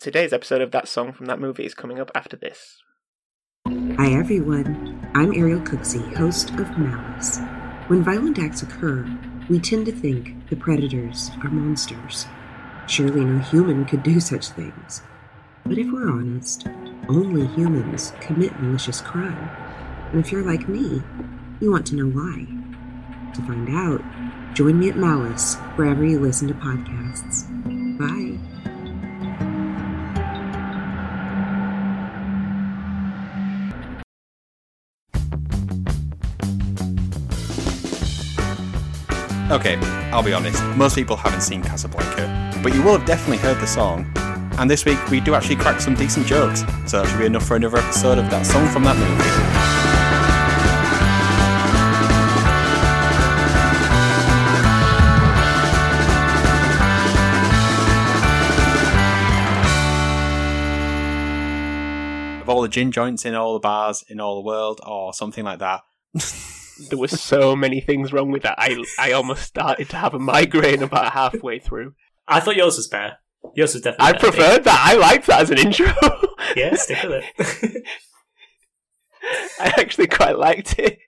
Today's episode of that song from that movie is coming up after this. Hi everyone, I'm Ariel Cooksey, host of Malice. When violent acts occur, we tend to think the predators are monsters. Surely no human could do such things. But if we're honest, only humans commit malicious crime. And if you're like me, you want to know why. To find out, join me at Malice wherever you listen to podcasts. Bye. Okay, I'll be honest, most people haven't seen Casablanca, but you will have definitely heard the song. And this week we do actually crack some decent jokes, so that should be enough for another episode of that song from that movie. Of all the gin joints in all the bars in all the world, or something like that. There were so many things wrong with that. I I almost started to have a migraine about halfway through. I thought yours was better. Yours was definitely I better. preferred that. I liked that as an intro. Yeah, stick with it. I actually quite liked it.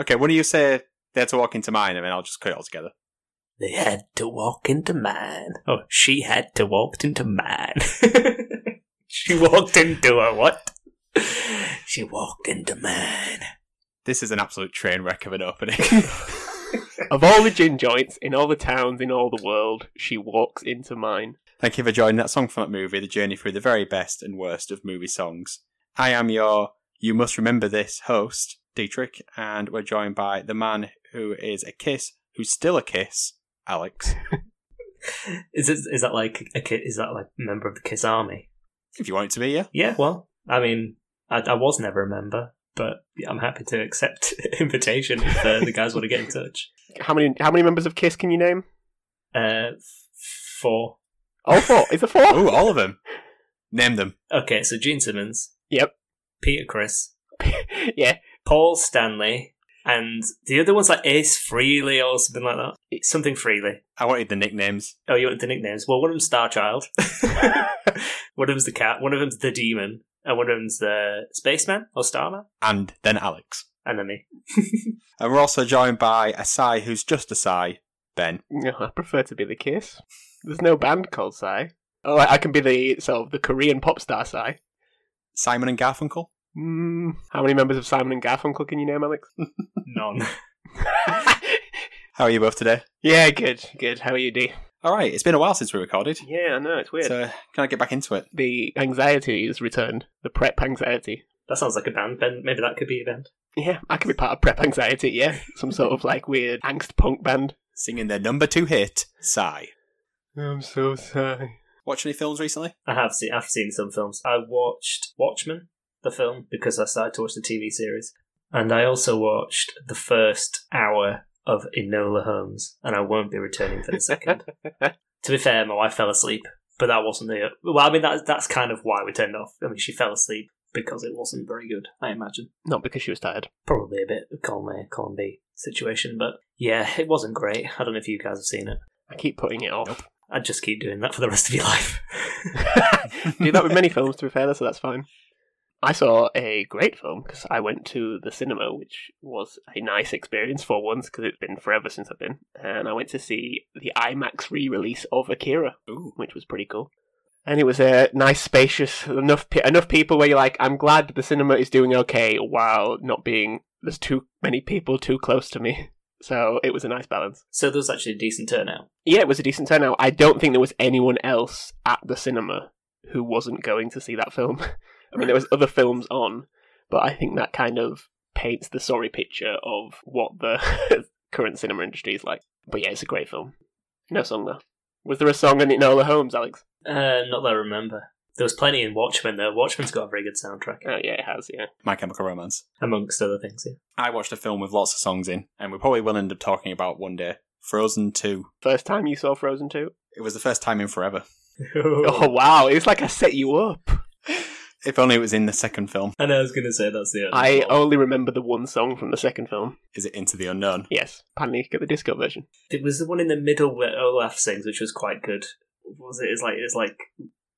Okay, what do you say they had to walk into mine, and then I'll just cut it all together. they had to walk into mine. Oh, she had to walk into mine. she walked into a what? She walked into mine. This is an absolute train wreck of an opening. Of all the gin joints in all the towns in all the world, she walks into mine. Thank you for joining that song from that movie, the journey through the very best and worst of movie songs. I am your You Must Remember This host, Dietrich, and we're joined by the man who is a kiss, who's still a kiss, Alex. Is it, is that like a kid? Is that like a member of the Kiss Army? If you want it to be, yeah. Yeah, well, I mean, I, I was never a member, but I'm happy to accept invitation if uh, the guys want to get in touch. How many how many members of Kiss can you name? Uh, four. All four. Is it four? Oh, all of them. Name them. Okay, so Gene Simmons, Yep. Peter Criss, yeah. Paul Stanley, and the other one's like Ace Frehley or something like that. It's Something Frehley. I wanted the nicknames. Oh, you wanted the nicknames? Well, one of them's Starchild. one of them's the cat. One of them's the demon. And one of them's the spaceman or starman. And then Alex. And then me. And we're also joined by a Psy who's just a Psy, Ben. No, I prefer to be the Kiss. There's no band called Psy. Oh, I I can be the sort of the Korean pop star Psy. Simon and Garfunkel. Mm, how many members of Simon and Garfunkel can you name, Alex? None. How are you both today? yeah, good, good. How are you, D? All right, it's been a while since we recorded. Yeah, I know it's weird. So, can I get back into it? the anxiety is returned. The prep anxiety. That sounds like a band. Ben, maybe that could be a band. Yeah, I could be part of prep anxiety. Yeah, some sort of like weird angst punk band. Singing their number two hit, Psy. I'm so sorry. Watch any films recently? I have seen. I've seen some films. I watched Watchmen, the film, because I started to watch the TV series, and I also watched the first hour of Enola Holmes, and I won't be returning for the second. to be fair, my wife fell asleep, but that wasn't the. Well, I mean that that's kind of why we turned off. I mean, she fell asleep because it wasn't very good. I imagine Not because she was tired. probably a bit of column A, column B situation, but yeah, it wasn't great. I don't know if you guys have seen it. I keep putting it off. I'd just keep doing that for the rest of your life. Do that with many films, to be fair, so that's fine. I saw a great film because I went to the cinema, which was a nice experience for once because it's been forever since I've been. And I went to see the IMAX re release of Akira, Ooh. which was pretty cool. And it was a nice, spacious, enough pe- enough people where you're like, I'm glad the cinema is doing okay while not being there's too many people too close to me. So it was a nice balance. so there was actually a decent turnout. Yeah, it was a decent turnout. I don't think there was anyone else at the cinema who wasn't going to see that film. I mean, there was other films on, but I think that kind of paints the sorry picture of what the current cinema industry is like. But yeah, it's a great film. No song though. Was there a song in Enola Holmes, Alex? Uh, not that I remember. There was plenty in Watchmen, though. Watchmen's got a very good soundtrack, Oh yeah, it has. Yeah. My Chemical Romance. amongst other things. Yeah. I watched a film with lots of songs in, and we probably will end up talking about one day. Frozen 2. First time you saw Frozen two? It was the first time in forever. Oh wow, it was like I set you up. If only it was in the second film. I know I was going to say that's the. I only remember the one song from the second film. Is it Into the Unknown? Yes, Panic at the Disco version. It was the one in the middle where Olaf sings, which was quite good. What was it? It's like it's like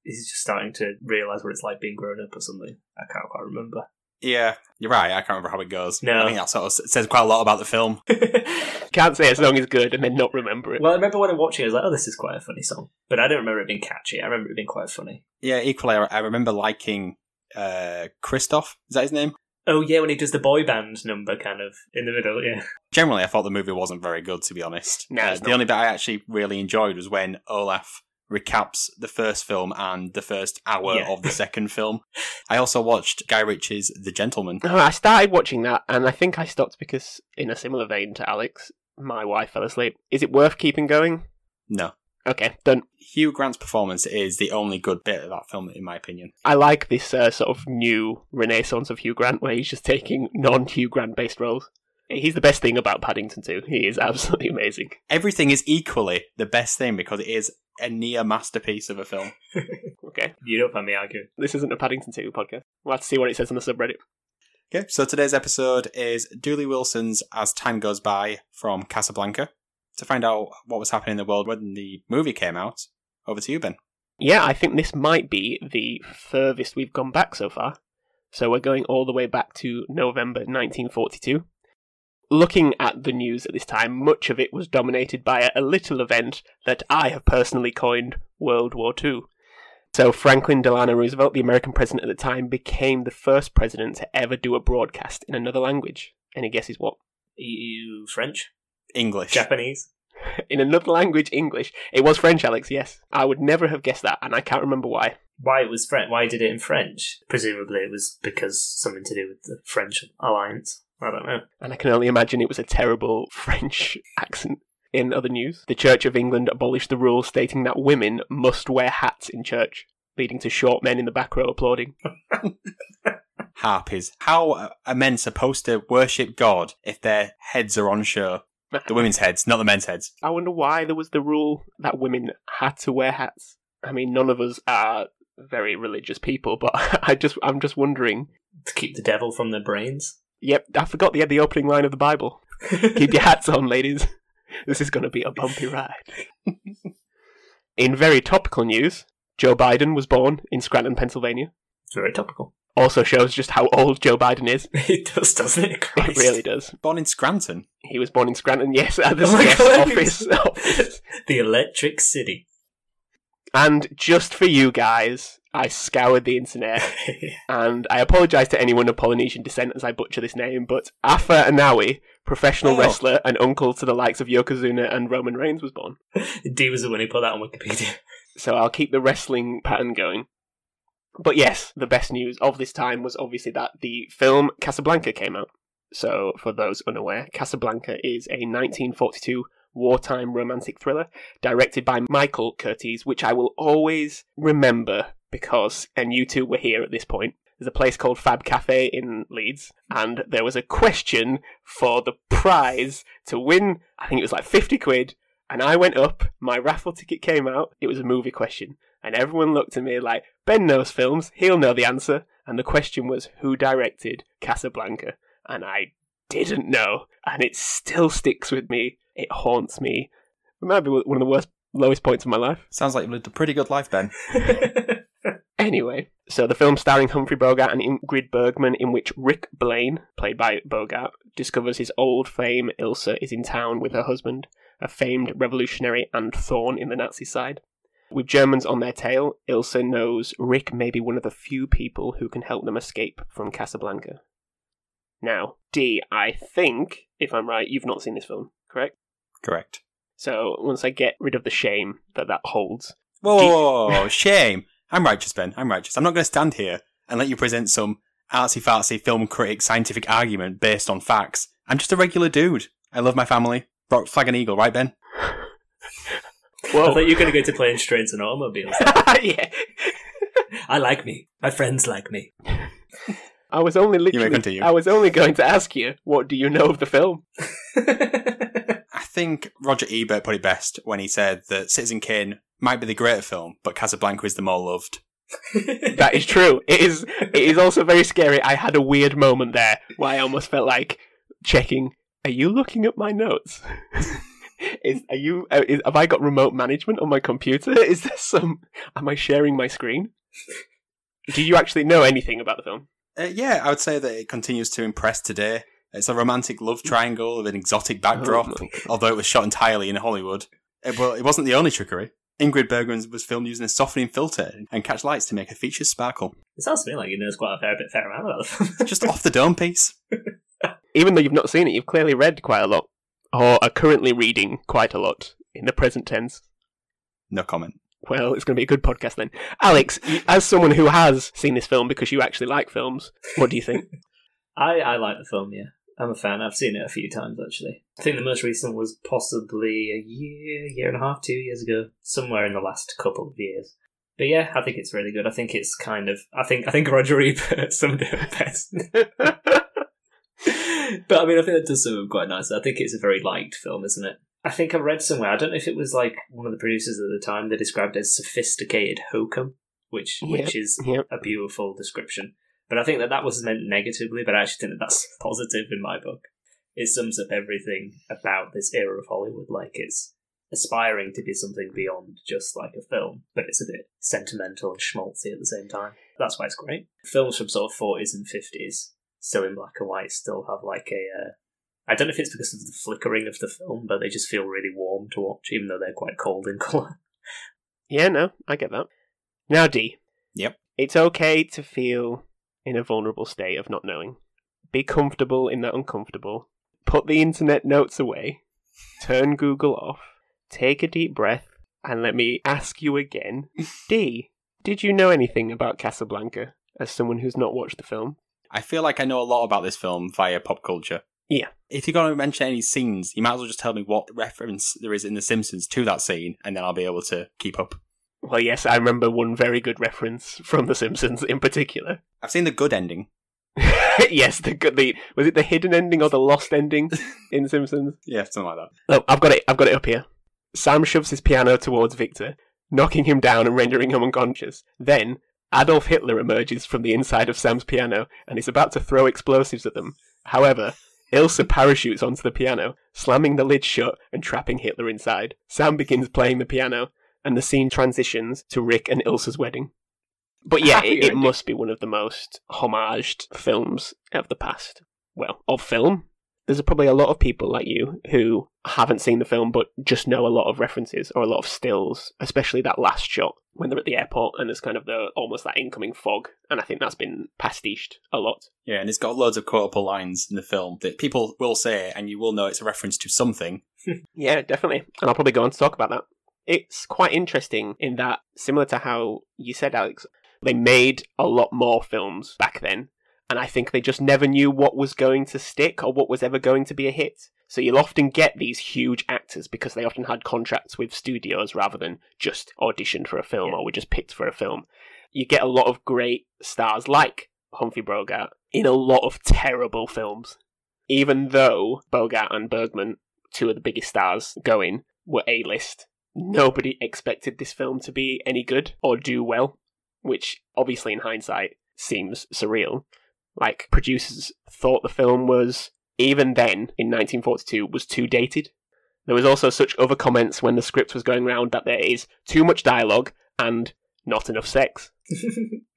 he's just starting to realise what it's like being grown up or something. I can't quite remember. Yeah, you're right. I can't remember how it goes. No. I think that sort of says quite a lot about the film. Can't say a song is good and then not remember it. well, I remember when I'm watching, it, I was like, "Oh, this is quite a funny song," but I don't remember it being catchy. I remember it being quite funny. Yeah, equally, I I remember liking uh, Kristoff. Is that his name? Oh yeah, when he does the boy band number, kind of in the middle. Yeah, Generally, I thought the movie wasn't very good, to be honest. No, Uh, it's the only bit I actually really enjoyed was when Olaf recaps the first film and the first hour Yeah. of the second film. I also watched Guy Ritchie's The Gentleman. Oh, I started watching that and I think I stopped because, in a similar vein to Alex, my wife fell asleep. Is it worth keeping going? No. Okay, done. Hugh Grant's performance is the only good bit of that film, in my opinion. I like this uh, sort of new renaissance of Hugh Grant where he's just taking non Hugh Grant based roles. He's the best thing about Paddington 2. He is absolutely amazing. Everything is equally the best thing because it is a near masterpiece of a film. Okay, you don't find me arguing. this isn't a Paddington 2 podcast. We'll have to see what it says on the subreddit. Okay, so today's episode is Dooley Wilson's As Time Goes By from Casablanca. To find out what was happening in the world when the movie came out, over to you, Ben. Yeah, I think this might be the furthest we've gone back so far. So we're going all the way back to November 1942. Looking at the news at this time, much of it was dominated by a, a little event that I have personally coined World War II. So Franklin Delano Roosevelt, the American president at the time, became the first president to ever do a broadcast in another language. Any guesses what? You French, English. Japanese. In another language, English. It was French, Alex, yes. I would never have guessed that, and I can't remember why. Why it was French? Why did it in French? Presumably, it was because something to do with the French alliance. I don't know. and I can only imagine it was a terrible French accent. In other news, the Church of England abolished the rule stating that women must wear hats in church, leading to short men in the back row applauding. Harpies. How are men supposed to worship God if their heads are on show? The women's heads, not the men's heads. I wonder why there was the rule that women had to wear hats. I mean, none of us are very religious people, but I just I'm just wondering. To keep the devil from their brains. Yep, I forgot the the opening line of the Bible. Keep your hats on, ladies. This is going to be a bumpy ride. in very topical news, Joe Biden was born in Scranton, Pennsylvania. It's very topical. Also shows just how old Joe Biden is. It does, doesn't it? It really does. Born in Scranton. He was born in Scranton, yes, at the Oh God. office, office. The Electric City. And just for you guys, I scoured the internet, and I apologise to anyone of Polynesian descent as I butcher this name, but Afa Anoa'i, professional Oh. wrestler and uncle to the likes of Yokozuna and Roman Reigns, was born. D was the one who put that on Wikipedia. So I'll keep the wrestling pattern going. But yes, the best news of this time was obviously that the film Casablanca came out. So, for those unaware, Casablanca is a 1942 wartime romantic thriller directed by Michael Curtiz, which I will always remember because, and you two were here at this point, there's a place called Fab Cafe in Leeds, and there was a question for the prize to win, I think it was like 50 quid, and I went up, my raffle ticket came out, it was a movie question, and everyone looked at me like, Ben knows films, he'll know the answer, and the question was, who directed Casablanca? And I didn't know, and it still sticks with me, it haunts me. It might be one of the worst, lowest points of my life. Sounds like you've lived a pretty good life, Ben. Anyway, so the film starring Humphrey Bogart and Ingrid Bergman, in which Rick Blaine, played by Bogart, discovers his old flame Ilsa is in town with her husband, a famed revolutionary and thorn in the Nazi side. With Germans on their tail, Ilsa knows Rick may be one of the few people who can help them escape from Casablanca. Now, D, I think, if I'm right, you've not seen this film, correct? Correct. So once I get rid of the shame that that holds, Whoa, whoa, whoa, whoa, shame. I'm righteous, Ben. I'm righteous. I'm not going to stand here and let you present some artsy fartsy film critic scientific argument based on facts. I'm just a regular dude. I love my family. Rock, flag and eagle, right, Ben? Well, I thought you were going to go to planes, trains, and automobiles. yeah, I like me. My friends like me. I was only literally. I was only going to ask you, what do you know of the film? I think Roger Ebert put it best when he said that Citizen Kane might be the greater film, but Casablanca is the more loved. That is true. It is. It is also very scary. I had a weird moment there where I almost felt like checking. Are you looking at my notes? Is are you? Uh, is, have I got remote management on my computer? Is there some? Am I sharing my screen? Do you actually know anything about the film? Uh, yeah, I would say that it continues to impress today. It's a romantic love triangle with an exotic backdrop, Oh although it was shot entirely in Hollywood. Uh, But it wasn't the only trickery. Ingrid Bergman was filmed using a softening filter and catch lights to make her features sparkle. It sounds to me like he knows quite a fair bit, fair amount about the film. Just off the dome piece. Even though you've not seen it, you've clearly read quite a lot, or are currently reading quite a lot in the present tense. No comment. Well, it's going to be a good podcast then. Alex, as someone who has seen this film because you actually like films, what do you think? I, I like the film, yeah. I'm a fan. I've seen it a few times, actually. I think the most recent was possibly a year, year and a half, two years ago, somewhere in the last couple of years. But yeah, I think it's really good. I think it's kind of. I think I think Roger Ebert summed it up best. but I mean, I think that does sum up quite nicely. I think it's a very liked film, isn't it? I think I read somewhere. I don't know if it was like one of the producers at the time. They described it as sophisticated hokum, which which is Yep. a beautiful description. But I think that that was meant negatively, but I actually think that that's positive in my book. It sums up everything about this era of Hollywood. Like it's aspiring to be something beyond just like a film, but it's a bit sentimental and schmaltzy at the same time. That's why it's great. Films from sort of 40s and 50s, still in black and white, still have like a. Uh, I don't know if it's because of the flickering of the film, but they just feel really warm to watch, even though they're quite cold in colour. Yeah, no, I get that. Now, D. Yep. It's okay to feel in a vulnerable state of not knowing. Be comfortable in that uncomfortable. Put the internet notes away. Turn Google off. Take a deep breath. And let me ask you again. D. Did you know anything about Casablanca as someone who's not watched the film? I feel like I know a lot about this film via pop culture. Yeah. If you're going to mention any scenes, you might as well just tell me what reference there is in The Simpsons to that scene, and then I'll be able to keep up. Well, yes, I remember one very good reference from The Simpsons in particular. I've seen the good ending. yes, the good. The was it the hidden ending or the lost ending in Simpsons? Yeah, something like that. Oh, I've got it. I've got it up here. Sam shoves his piano towards Victor, knocking him down and rendering him unconscious. Then Adolf Hitler emerges from the inside of Sam's piano and is about to throw explosives at them. However, Ilsa parachutes onto the piano, slamming the lid shut and trapping Hitler inside. Sam begins playing the piano, and the scene transitions to Rick and Ilsa's wedding. But yeah, it, it must be one of the most homaged films of the past. Well, of film. There's probably a lot of people like you who haven't seen the film but just know a lot of references or a lot of stills, especially that last shot when they're at the airport and there's kind of the almost that incoming fog. And I think that's been pastiched a lot. Yeah, and it's got loads of quotable lines in the film that people will say, and you will know it's a reference to something. Yeah, definitely. And I'll probably go on to talk about that. It's quite interesting in that, similar to how you said, Alex, they made a lot more films back then. And I think they just never knew what was going to stick or what was ever going to be a hit. So you'll often get these huge actors because they often had contracts with studios rather than just auditioned for a film Yeah. or were just picked for a film. You get a lot of great stars like Humphrey Bogart in a lot of terrible films. Even though Bogart and Bergman, two of the biggest stars going, were A list, nobody expected this film to be any good or do well, which obviously in hindsight seems surreal. Like producers thought the film was even then in 1942 was too dated. There was also such other comments when the script was going around that there is too much dialogue and not enough sex.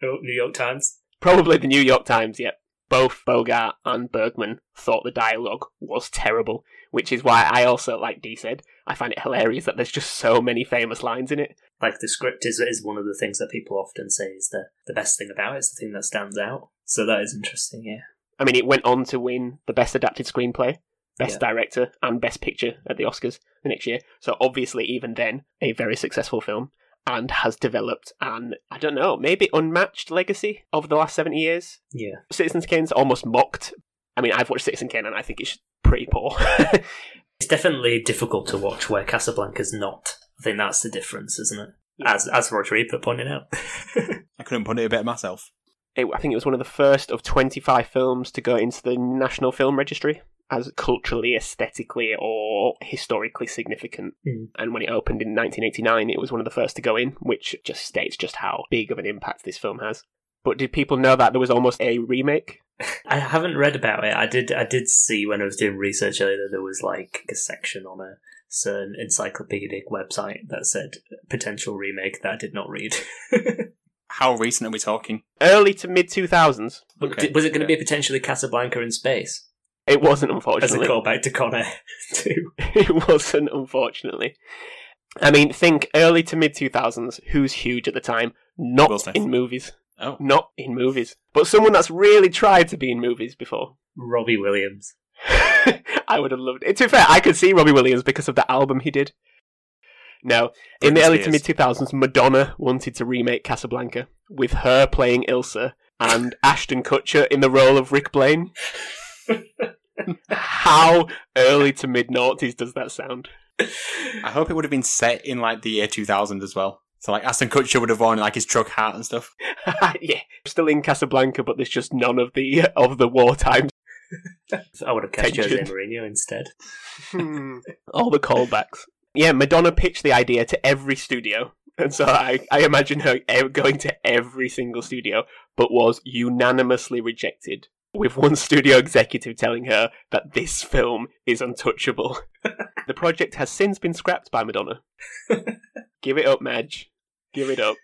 oh, New York Times. Probably the New York Times, yep. Both Bogart and Bergman thought the dialogue was terrible, which is why I also, like Dee said, I find it hilarious that there's just so many famous lines in it. Like the script is is one of the things that people often say is the the best thing about it. It's the thing that stands out. So that is interesting. Yeah. I mean, it went on to win the Best Adapted Screenplay, Best Yeah. Director, and Best Picture at the Oscars the next year. So obviously, even then, a very successful film, and has developed an, I don't know, maybe unmatched legacy over the last 70 years. Yeah. Citizen Kane's almost mocked. I mean, I've watched Citizen Kane, and I think it's pretty poor. It's definitely difficult to watch where Casablanca's not. I think that's the difference, isn't it? As as Roger Ebert pointed out. I couldn't put it better myself. it, I think it was one of the first of 25 films to go into the National Film Registry as culturally, aesthetically, or historically significant. Hmm. And when it opened in 1989, it was one of the first to go in, which just states just how big of an impact this film has. But did people know that there was almost a remake? I haven't read about it. I did. I did see when I was doing research earlier that there was like a section on a certain encyclopedic website that said potential remake that I did not read. How recent are we talking? Early to mid 2000s. Okay, Was it going to yeah. be potentially Casablanca in space? It wasn't, unfortunately. As a callback to Connor, too. it wasn't, unfortunately. I mean, think early to mid 2000s, who's huge at the time? Not in movies. Oh, Not in movies. But someone that's really tried to be in movies before. Robbie Williams. I would have loved it. To be fair, I could see Robbie Williams because of the album he did. No, in the early to mid 2000s, Madonna wanted to remake Casablanca with her playing Ilsa and Ashton Kutcher in the role of Rick Blaine. How early to mid noughties does that sound? I hope it would have been set in like the year 2000 as well. So like Ashton Kutcher would have worn like his truck hat and stuff. yeah, still in Casablanca, but there's just none of the uh, of the wartime. I would have cast Jose Tension. Mourinho instead. Hmm. All the callbacks. Yeah, Madonna pitched the idea to every studio, and so I, I imagine her going to every single studio, but was unanimously rejected. With one studio executive telling her that this film is untouchable. the project has since been scrapped by Madonna. Give it up, Madge. Give it up.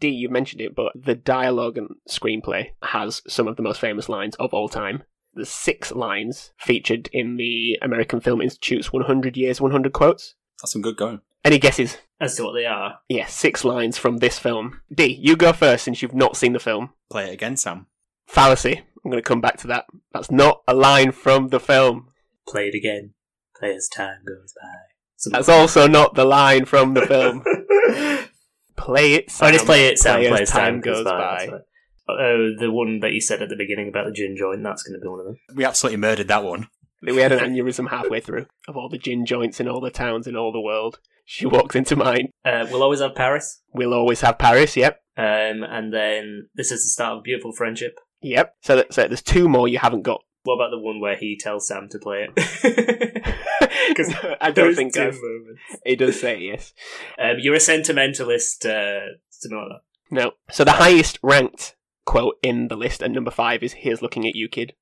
D, you mentioned it, but the dialogue and screenplay has some of the most famous lines of all time. There's six lines featured in the American Film Institute's 100 Years, 100 Quotes. That's some good going. Any guesses? As to what they are. Yeah, six lines from this film. D, you go first since you've not seen the film. Play it again, Sam. Fallacy. I'm going to come back to that. That's not a line from the film. Play it again. Play as time goes by. Something That's also not the line from the film. Play it, Sam. Oh, just play it, Sam. Play Play as as time goes by. That's right. Oh, the one that you said at the beginning about the gin joint, that's going to be one of them. We absolutely murdered that one. We had an aneurysm halfway through of all the gin joints in all the towns in all the world. She walked into mine. Uh, we'll always have Paris. We'll always have Paris, yep. Um, and then this is the start of a beautiful friendship. Yep. So, that, so there's two more you haven't got. What about the one where he tells Sam to play it? Because I don't think it does say yes. Um, you're a sentimentalist, uh, something like that. No. So the highest ranked quote in the list at number five is "Here's looking at you, kid,"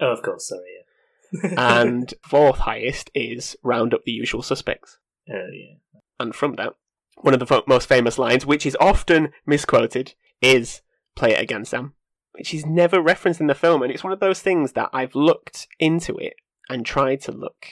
Oh, of course, sorry, yeah. and fourth highest is "Round up the usual suspects." Oh, yeah. And from that, one of the most famous lines, which is often misquoted, is "Play it again, Sam," is never referenced in the film, and it's one of those things that I've looked into it and tried to look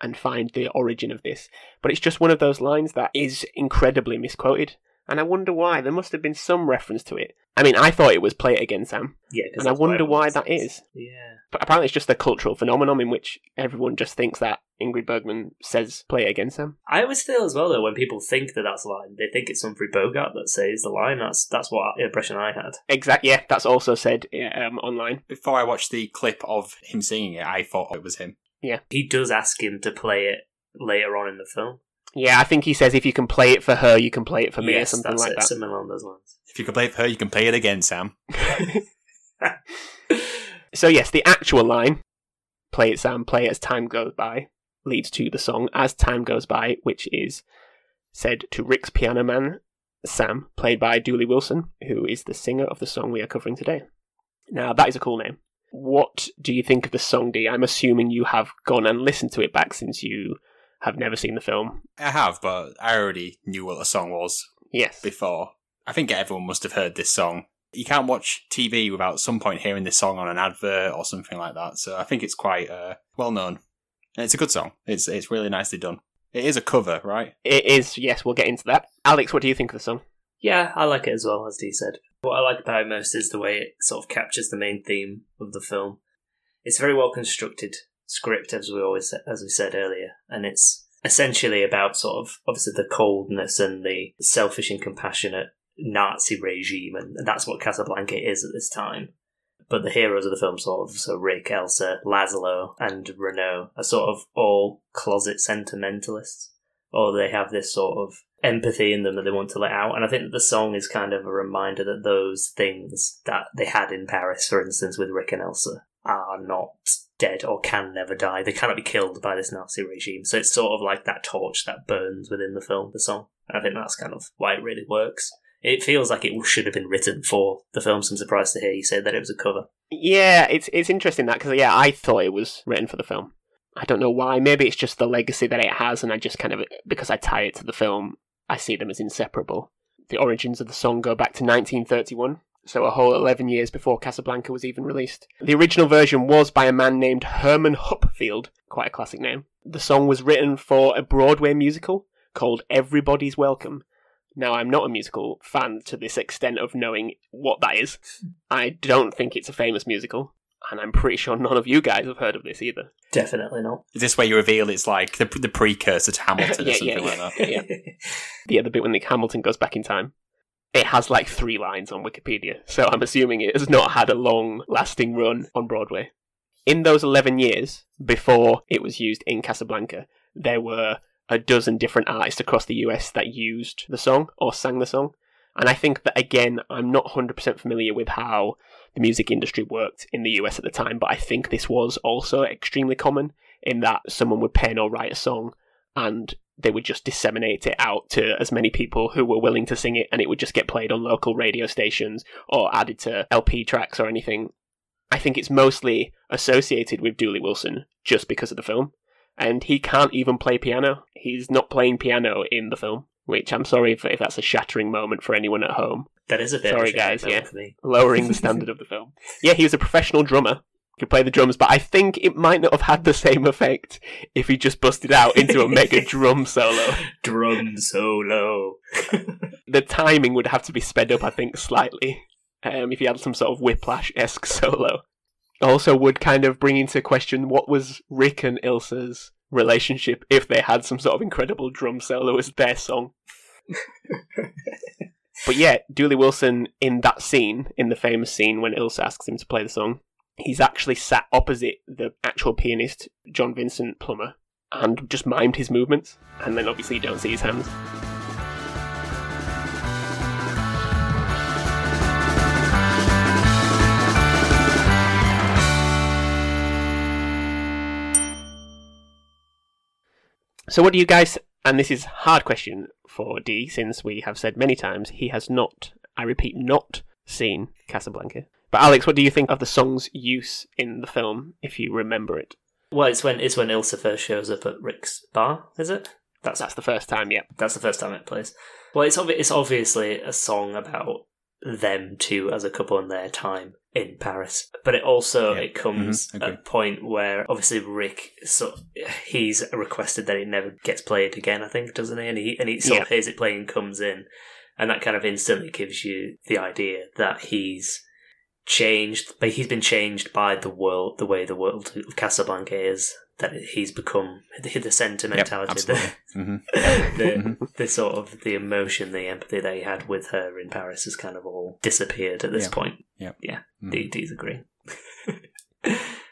and find the origin of this, but it's just one of those lines that is incredibly misquoted, and I wonder why. There must have been some reference to it. I mean, I thought it was "Play it again, Sam," Yeah, And I wonder why everyone that says. is. Yeah. but apparently it's just a cultural phenomenon in which everyone just thinks that Ingrid Bergman says "Play it again, Sam." I always feel as well though when people think that that's a line, they think it's Humphrey Bogart that says the line. That's that's what impression I had. Exactly. Yeah, that's also said um, online. Before I watched the clip of him singing it, I thought it was him. Yeah. He does ask him to play it later on in the film. Yeah, I think he says if you can play it for her, you can play it for me, or something that's like it, that. something along those lines. If you can play it for her, you can play it again, Sam. so yes, the actual line, "Play it, Sam. Play it as time goes by," leads to the song "As Time Goes By," which is said to Rick's piano man Sam, played by Dooley Wilson, who is the singer of the song we are covering today. Now that is a cool name. What do you think of the song, D? I'm assuming you have gone and listened to it back since you have never seen the film. I have, but I already knew what the song was Yes. before. I think everyone must have heard this song. You can't watch TV without some point hearing this song on an advert or something like that. So I think it's quite uh, well known. And it's a good song. It's it's really nicely done. It is a cover, right? It is, yes, we'll get into that. Alex, what do you think of the song? Yeah, I like it as well, as Dee said. What I like about it most is the way it sort of captures the main theme of the film. It's very well constructed script, as we always as we said earlier, and it's essentially about sort of obviously the coldness and the selfish and compassionate Nazi regime, and that's what Casablanca is at this time. But the heroes of the film, sort of, so Rick, Elsa, Laszlo, and Renault, are sort of all closet sentimentalists or they have this sort of empathy in them that they want to let out. And I think the song is kind of a reminder that those things that they had in Paris, for instance, with Rick and Elsa, are not dead or can never die. They cannot be killed by this Nazi regime. So it's sort of like that torch that burns within the film, the song. I think that's kind of why it really works. It feels like it should have been written for the film. So I'm surprised to hear you say that it was a cover. Yeah, it's it's interesting that because yeah, I thought it was written for the film. I don't know why. Maybe it's just the legacy that it has, and I just kind of, because I tie it to the film, I see them as inseparable. The origins of the song go back to 1931, so a whole 11 years before Casablanca was even released. The original version was by a man named Herman Hupfeld, quite a classic name. The song was written for a Broadway musical called Everybody's Welcome. Now, I'm not a musical fan to this extent of knowing what that is. I don't think it's a famous musical, and I'm pretty sure none of you guys have heard of this either. Definitely not. Is this where you reveal it's like the, the precursor to Hamilton or Yeah, something yeah, like that? yeah. The other bit when Nick Hamilton goes back in time. It has like three lines on Wikipedia, so I'm assuming it has not had a long lasting run on Broadway. In those 11 years before it was used in Casablanca, there were a dozen different artists across the US that used the song or sang the song. And I think that, again, I'm not 100% familiar with how the music industry worked in the US at the time, but I think this was also extremely common in that someone would pen or write a song and they would just disseminate it out to as many people who were willing to sing it, and it would just get played on local radio stations or added to LP tracks or anything. I think it's mostly associated with Dooley Wilson just because of the film, and he can't even play piano. He's not playing piano in the film, which I'm sorry if, if that's a shattering moment for anyone at home, That is a bit Sorry, of a shame guys, yeah. lowering the standard of the film. Yeah, he was a professional drummer. Could play the drums, but I think it might not have had the same effect if he just busted out into a mega drum solo. Drum solo. the timing would have to be sped up, I think, slightly. Um, if he had some sort of whiplash esque solo. Also, would kind of bring into question what was Rick and Ilsa's relationship if they had some sort of incredible drum solo as their song. but yeah, Dooley Wilson in that scene, in the famous scene when Ilsa asks him to play the song, he's actually sat opposite the actual pianist, John Vincent Plummer, and just mimed his movements. And then obviously you don't see his hands. So, what do you guys? And this is hard question for D, since we have said many times he has not. I repeat, not seen Casablanca. But Alex, what do you think of the song's use in the film, if you remember it? Well, it's when it's when Ilsa first shows up at Rick's bar, is it? That's That's the first time, yeah. that's the first time it plays. Well, it's obvi- it's obviously a song about them two as a couple and their time in Paris, but it also Yeah. it comes Mhm, at a point where obviously Rick so he's requested that it never gets played again. I think doesn't he? And he and he sort of hears it playing, comes in, and that kind of instantly gives you the idea that he's changed, but he's been changed by the world, the way the world of Casablanca is. That he's become the, the Yep, sentimentality, absolutely. hmm the, the sort of the emotion, the empathy that he had with her in Paris has kind of all disappeared at this Yeah. point. Yeah. yeah. Mhm. D- D's agree.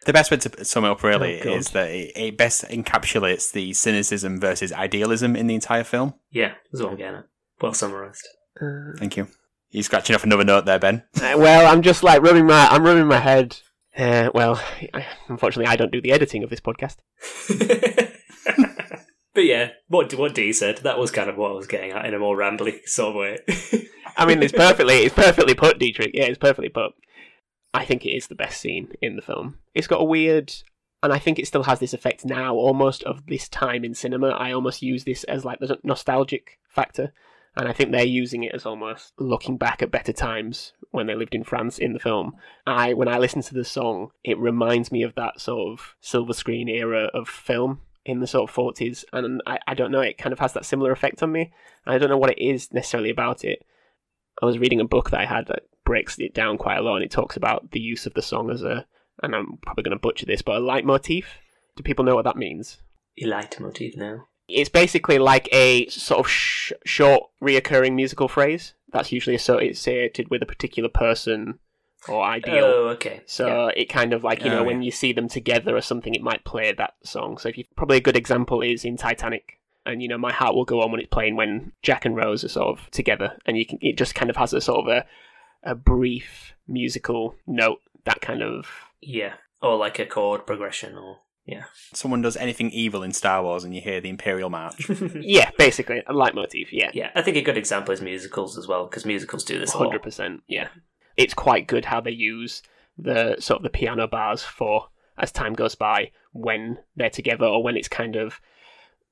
The best way to sum it up really Oh, is that it, it best encapsulates the cynicism versus idealism in the entire film. yeah, that's what I'm getting at. Well summarised. Thank you. You scratching off another note there, Ben. Uh, well, I'm just like rubbing my, I'm rubbing my head. Uh, well, I, unfortunately, I don't do the editing of this podcast. but yeah, what what D said that was kind of what I was getting at in a more rambly sort of way. I mean, it's perfectly, it's perfectly put, Dietrich. Yeah, it's perfectly put. I think it is the best scene in the film. It's got a weird, and I think it still has this effect now, almost of this time in cinema. I almost use this as like the nostalgic factor, and I think they're using it as almost looking back at better times when they lived in France in the film. I, when I listen to the song, it reminds me of that sort of silver screen era of film in the sort of 40s, and I, I don't know, it kind of has that similar effect on me. I don't know what it is necessarily about it. I was reading a book that I had that breaks it down quite a lot, and it talks about the use of the song as a, and I'm probably going to butcher this, but a leitmotif. Do people know what that means? A leitmotif now. It's basically like a sort of sh- short, reoccurring musical phrase that's usually associated with a particular person or ideal. Oh, okay. So it kind of like you Oh, know when yeah. you see them together or something, it might play that song. So if you probably a good example is in Titanic, and you know my heart will go on when it's playing when Jack and Rose are sort of together, and you can it just kind of has a sort of a a brief musical note that kind of yeah, or like a chord progression, or yeah. Someone does anything evil in Star Wars and you hear the Imperial March. yeah basically a leitmotif. Yeah, yeah, I think a good example is musicals as well because musicals do this a lot. hundred percent. Yeah, it's quite good how they use the sort of the piano bars for as time goes by when they're together or when it's kind of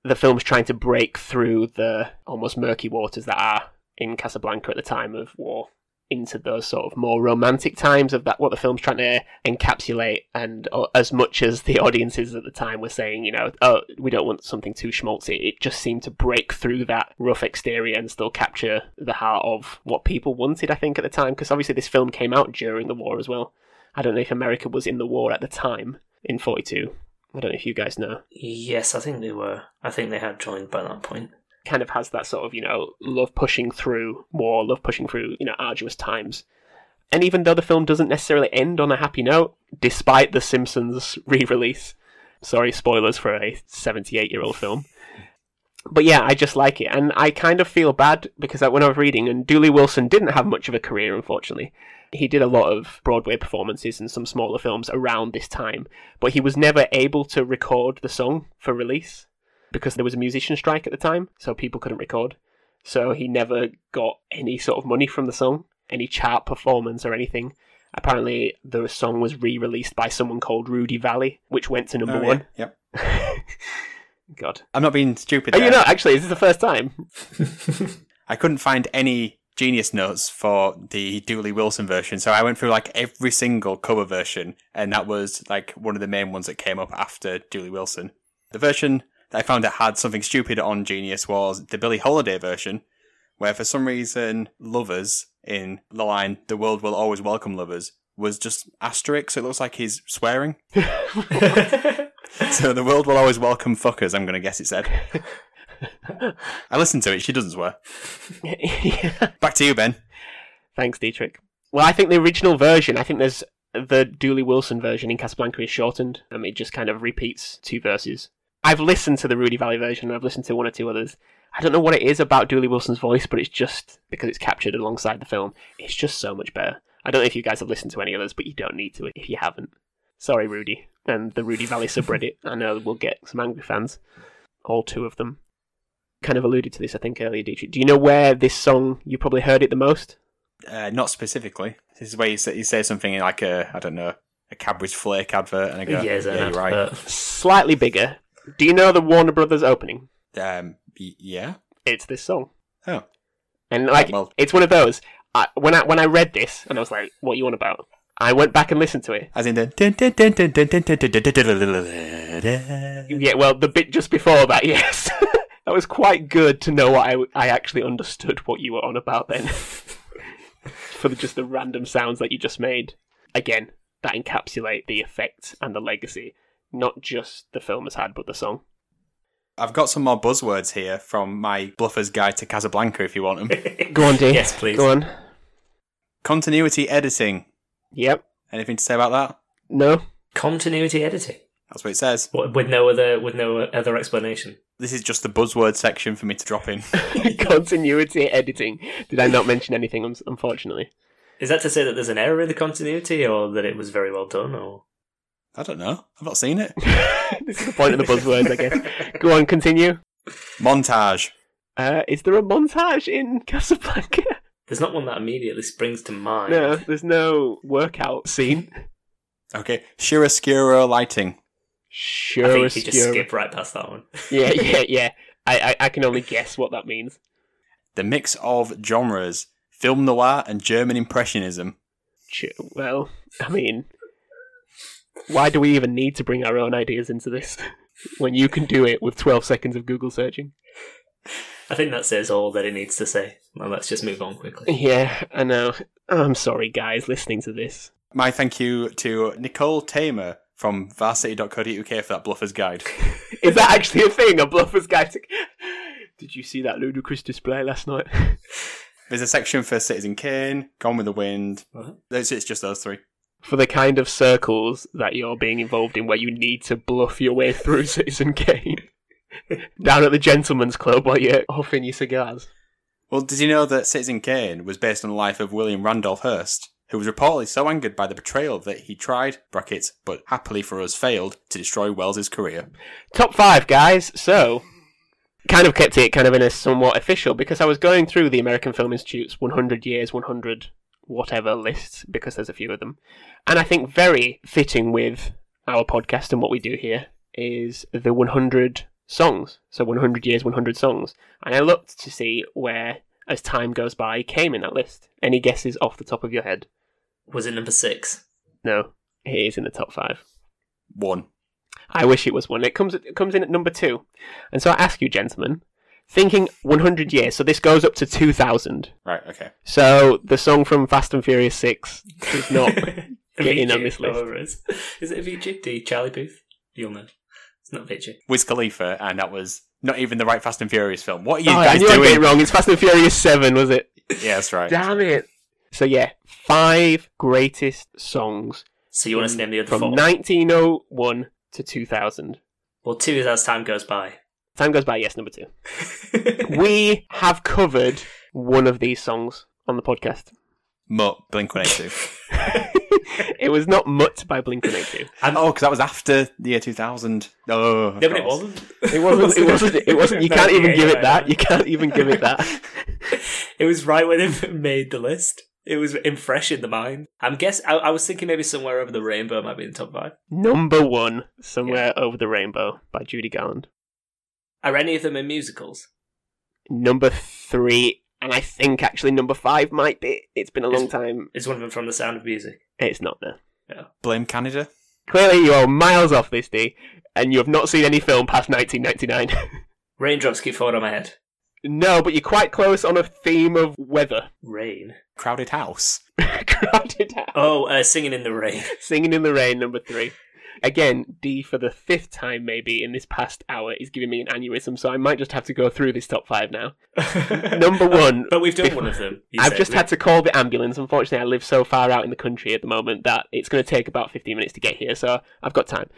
the film's trying to break through the almost murky waters that are in Casablanca at the time of war into those sort of more romantic times of that what the film's trying to encapsulate and uh, as much as the audiences at the time were saying you know oh we don't want something too schmaltzy. It just seemed to break through that rough exterior and still capture the heart of what people wanted i think at the time. Because obviously this film came out during the war as well. I don't know if america was in the war at the time in 42 i don't know if you guys know. Yes, I think they were. I think they had joined by that point. Kind of has that sort of, you know, love pushing through war, love pushing through, you know, arduous times. And even though the film doesn't necessarily end on a happy note, despite the Simpsons re release, sorry, spoilers for a 78 year old film. But yeah, I just like it. And I kind of feel bad because when I was reading, and Dooley Wilson didn't have much of a career, unfortunately. He did a lot of Broadway performances and some smaller films around this time, but he was never able to record the song for release because there was a musician strike at the time, so people couldn't record. So he never got any sort of money from the song, any chart performance or anything. Apparently, the song was re released by someone called Rudy Vallée, which went to number Oh, yeah. one. Yep. God. I'm not being stupid. Oh, there. you know, actually, this is the first time. I couldn't find any genius notes for the Dooley Wilson version, so I went through like every single cover version, and that was like one of the main ones that came up after Dooley Wilson. The version that I found that had something stupid on Genius was the Billie Holiday version, where for some reason lovers in the line "The world will always welcome lovers" was just asterisk, so it looks like he's swearing. so the world will always welcome fuckers. I'm gonna guess it said. I listened to it. She doesn't swear. Yeah. Back to you, Ben. Thanks, Dietrich. Well, I think the original version, I think there's the Dooley Wilson version in Casablanca is shortened. Um, it just kind of repeats two verses. I've listened to the Rudy Vallée version, and I've listened to one or two others. I don't know what it is about Dooley Wilson's voice, but it's just because it's captured alongside the film. It's just so much better. I don't know if you guys have listened to any others, but you don't need to if you haven't. Sorry, Rudy. And the Rudy Vallée subreddit. I know we'll get some angry fans. All two of them. Kind of alluded to this, I think, earlier, Dietrich. Do you know where this song, you probably heard it the most? Uh, not specifically. This is where you say, you say something like a, I don't know, a Cadbury's Flake advert, and I go, yeah, is yeah, you're right. advert? Slightly bigger. Do you know the Warner Brothers opening? Um, yeah. It's this song. Oh. And like, oh, well. it's one of those. I, when I when I read this, and I was like, "What are you on about?" I went back and listened to it. As in the. Yeah, well, the bit just before that, yes. that was quite good to know what I, I actually understood what you were on about then. For the, just the random sounds that you just made. Again, that encapsulate the effect and the legacy not just the film has had, but the song. I've got some more buzzwords here from my Bluffer's Guide to Casablanca if you want them. Go on, D. Yes, please. Go on. Continuity editing. Yep. Anything to say about that? No. Continuity editing That's what it says. What, with no other with no other explanation. This is just the buzzword section for me to drop in. Continuity editing. Did I not mention anything? Unfortunately. Is that to say that there's an error in the continuity, or that it was very well done, or I don't know. I've not seen it. this is the point of the buzzwords, I guess. Go on, continue. Montage. Uh, is there a montage in Casablanca? there's not one that immediately springs to mind? No, there's no workout scene. Okay. Chiaroscuro lighting. Sure, I think you just obscure. skip right past that one. Yeah, yeah, yeah. I, I, I can only guess what that means. The mix of genres. Film noir and German impressionism. Ch- Well, I mean, why do we even need to bring our own ideas into this when you can do it with 12 seconds of Google searching? I think that says all that it needs to say. Well, let's just move on quickly. Yeah, I know. I'm sorry, guys, listening to this. My thank you to Nicole Tamer from varsity.co.uk for that Bluffer's Guide. Is that actually a thing? A bluffer's guide to... Did you see that ludicrous display last night? There's a section for Citizen Kane, Gone with the Wind. Uh-huh. It's, it's just those three. For the kind of circles that you're being involved in where you need to bluff your way through Citizen Kane. Down at the gentleman's club while you're huffing your cigars. Well, did you know that Citizen Kane was based on the life of William Randolph Hearst, who was reportedly so angered by the betrayal that he tried, brackets, but happily for us failed, to destroy Welles's career? Top five, guys. So, kind of kept it kind of in a somewhat official because I was going through the American Film Institute's 100 years, 100 whatever lists because there's a few of them, and I think very fitting with our podcast and what we do here is the 100 songs. So 100 years, 100 songs. And I looked to see where, as time goes by, came in that list. Any guesses off the top of your head? Was it number six? No, it is in the top five. One. I wish it was one. It comes it comes in at number two. And so I ask you, gentlemen, thinking 100 years, so this goes up to 2000. Right, okay. So the song from Fast and Furious 6 does not get in on this list. whoever it Is. is it Avicii? D. Charlie Puth? You'll know. It's not Avicii. Wiz Khalifa, and that was not even the right Fast and Furious film. What are you Oh, I guys knew I'd get it doing? wrong. It's Fast and Furious 7, was it? Yeah, that's right. Damn it. So yeah, five greatest songs So you want to name the other from four? 1901 to 2000. well, two is as time goes by. Time goes by, yes, number two. We have covered one of these songs on the podcast. Mutt, Blink 182. it was not Mutt by Blink 182. I'm- oh, because that was after the year 2000. Oh, of No, but it wasn't. It wasn't. It wasn't. It wasn't. You No, can't even yeah, give yeah, it that. You can't even give it that. it was right when it made the list. It was in fresh in the mind. I'm guess. I, I was thinking maybe somewhere over the rainbow might be in the top five. Number one, somewhere over the rainbow by Judy Garland. Are any of them in musicals? Number three, and I think actually number five might be. It's been a long Is- time. Is one of them from The Sound of Music? It's not there. Blame Canada. Clearly, you are miles off this D, and you have not seen any film past 1999. Raindrops keep falling on my head. no, but you're quite close on a theme of weather. Rain. Crowded House. Crowded House. Oh, uh, singing in the rain. Singing in the Rain, number three. Again, D for the fifth time maybe in this past hour is giving me an aneurysm, so I might just have to go through this top five now. Number one. But we've done one of them. I've said. just We- had to call the ambulance. Unfortunately, I live so far out in the country at the moment that it's going to take about 15 minutes to get here, so I've got time.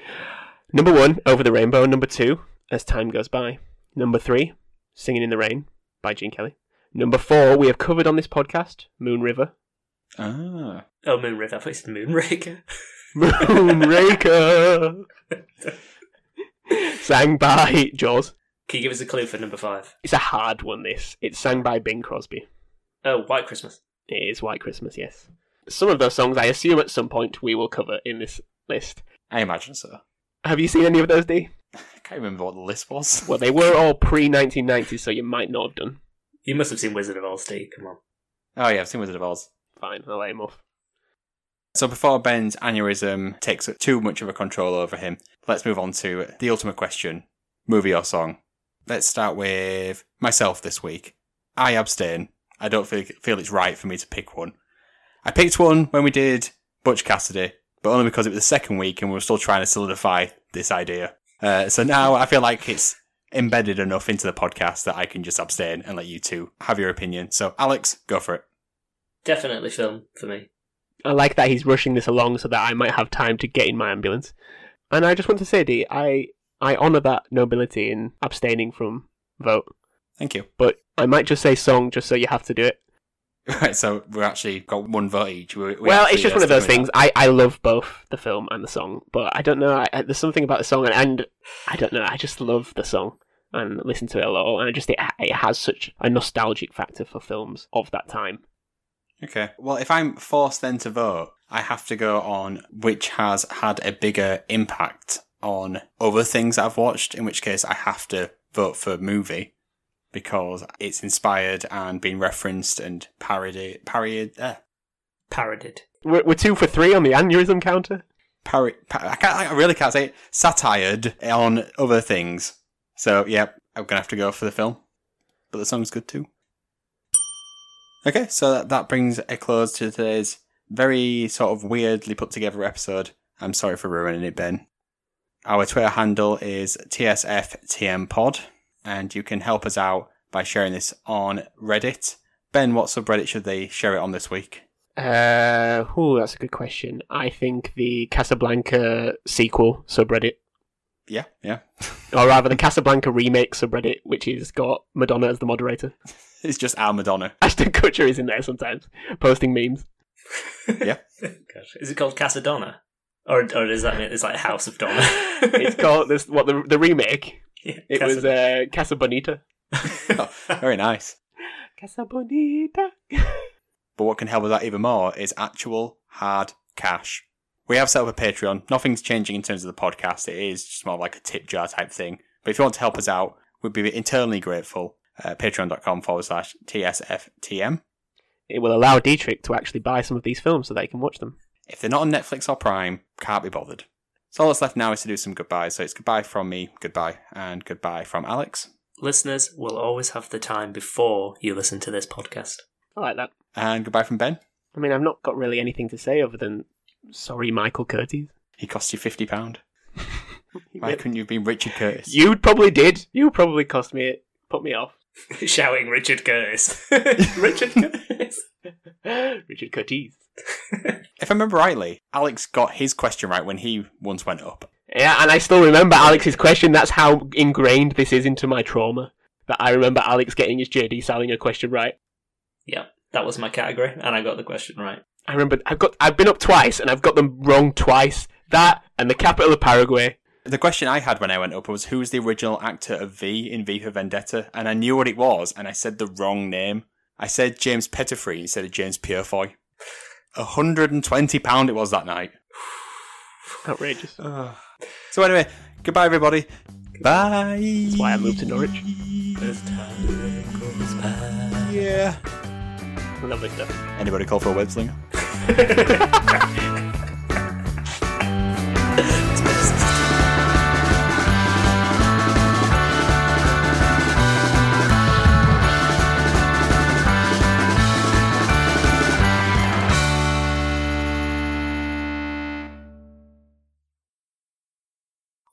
Number one, Over the Rainbow. Number two, As Time Goes By. Number three, Singing in the Rain by Gene Kelly. Number four, we have covered on this podcast, Moon River. Ah. Oh, Moon River. I thought it was Moonraker. Moonraker! sang by Jaws. Can you give us a clue for number five? It's a hard one, this. It's sang by Bing Crosby. Oh, White Christmas. It is White Christmas, yes. Some of those songs I assume at some point we will cover in this list. I imagine so. Have you seen any of those, D? I can't remember what the list was. Well, they were all pre 1990, so you might not have done. You must have seen Wizard of Oz, Steve. Come on. Oh, yeah, I've seen Wizard of Oz. Fine, I'll let him off. So before Ben's aneurysm takes too much of a control over him, let's move on to the ultimate question movie or song. Let's start with myself this week. I abstain. I don't feel, feel it's right for me to pick one. I picked one when we did Butch Cassidy, but only because it was the second week and we were still trying to solidify this idea. Uh, so now I feel like it's embedded enough into the podcast that I can just abstain and let you two have your opinion. So, Alex, go for it. Definitely film for me. I like that he's rushing this along so that I might have time to get in my ambulance. And I just want to say, D, I, I honour that nobility in abstaining from vote. Thank you. But I might just say song just so you have to do it. Right, so we've actually got one vote each. We, we well, it's just uh, one of those things. I, I love both the film and the song, but I don't know. I, I- there's something about the song, and, and I don't know. I just love the song and listen to it a lot, and I just it, it has such a nostalgic factor for films of that time. That. Okay. Well, if I'm forced then to vote, I have to go on which has had a bigger impact on other things that I've watched, in which case I have to vote for movie because it's inspired and been referenced and parodied, parodied, uh, Parodied. We're, we're two for three on the aneurysm counter. pari- pa- I, can't, I really can't say it, satired on other things. So, yeah, I'm going to have to go for the film. But the song's good too. Okay, so that, that brings a close to today's very sort of weirdly put together episode. I'm sorry for ruining it, Ben. Our Twitter handle is TSFTMPod, and you can help us out by sharing this on Reddit. Ben, what subreddit should they share it on this week? Uh, oh, that's a good question. I think the Casablanca sequel subreddit, Yeah, yeah. or rather the Casablanca remake subreddit, which has got Madonna as the moderator. It's just our Madonna. Ashton Kutcher is in there sometimes, posting memes. Yeah. Gosh. Is it called Casadonna? Or, or does that mean it's like House of Donna? It's called this. What the the remake? Yeah, It was uh, Casa Bonita. Oh, very nice. Casa Bonita. But what can help with that even more is actual hard cash. We have set up a Patreon. Nothing's changing in terms of the podcast. It is just more like a tip jar type thing. But if you want to help us out, we'd be eternally grateful. Uh, Patreon.com forward slash TSFTM. It will allow Dietrich to actually buy some of these films so that he can watch them. If they're not on Netflix or Prime, can't be bothered. So all that's left now is to do some goodbyes. So it's goodbye from me, goodbye, and goodbye from Alex. Listeners will always have the time before you listen to this podcast. I like that. And goodbye from Ben. I mean, I've not got really anything to say other than sorry, Michael Curtiz. He cost you £50. Why couldn't you have been Richard Curtis? You probably did. You probably cost me it. Put me off. Shouting Richard Curtis. Richard Curtis. Richard Curtis. If I remember rightly, Alex got his question right when he once went up. Yeah, and I still remember Alex's question. That's how ingrained this is into my trauma. That I remember Alex getting his JD selling Salinger question right. Yeah, that was my category, and I got the question right. I remember I've got I've been up twice and I've got them wrong twice. That and the capital of Paraguay. The question I had when I went up was who was the original actor of V in V for Vendetta? And I knew what it was, and I said the wrong name. I said James Pettifree instead of James Purefoy. £120 it was that night. Outrageous. So anyway, goodbye everybody. Bye. That's why I moved to Norwich. As time goes by. Yeah. Lovely stuff. Anybody call for a web slinger?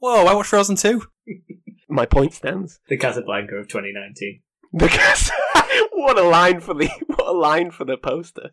Whoa, I watched Frozen 2. My point stands. The Casablanca of 2019. Because what a line for the what a line for the poster.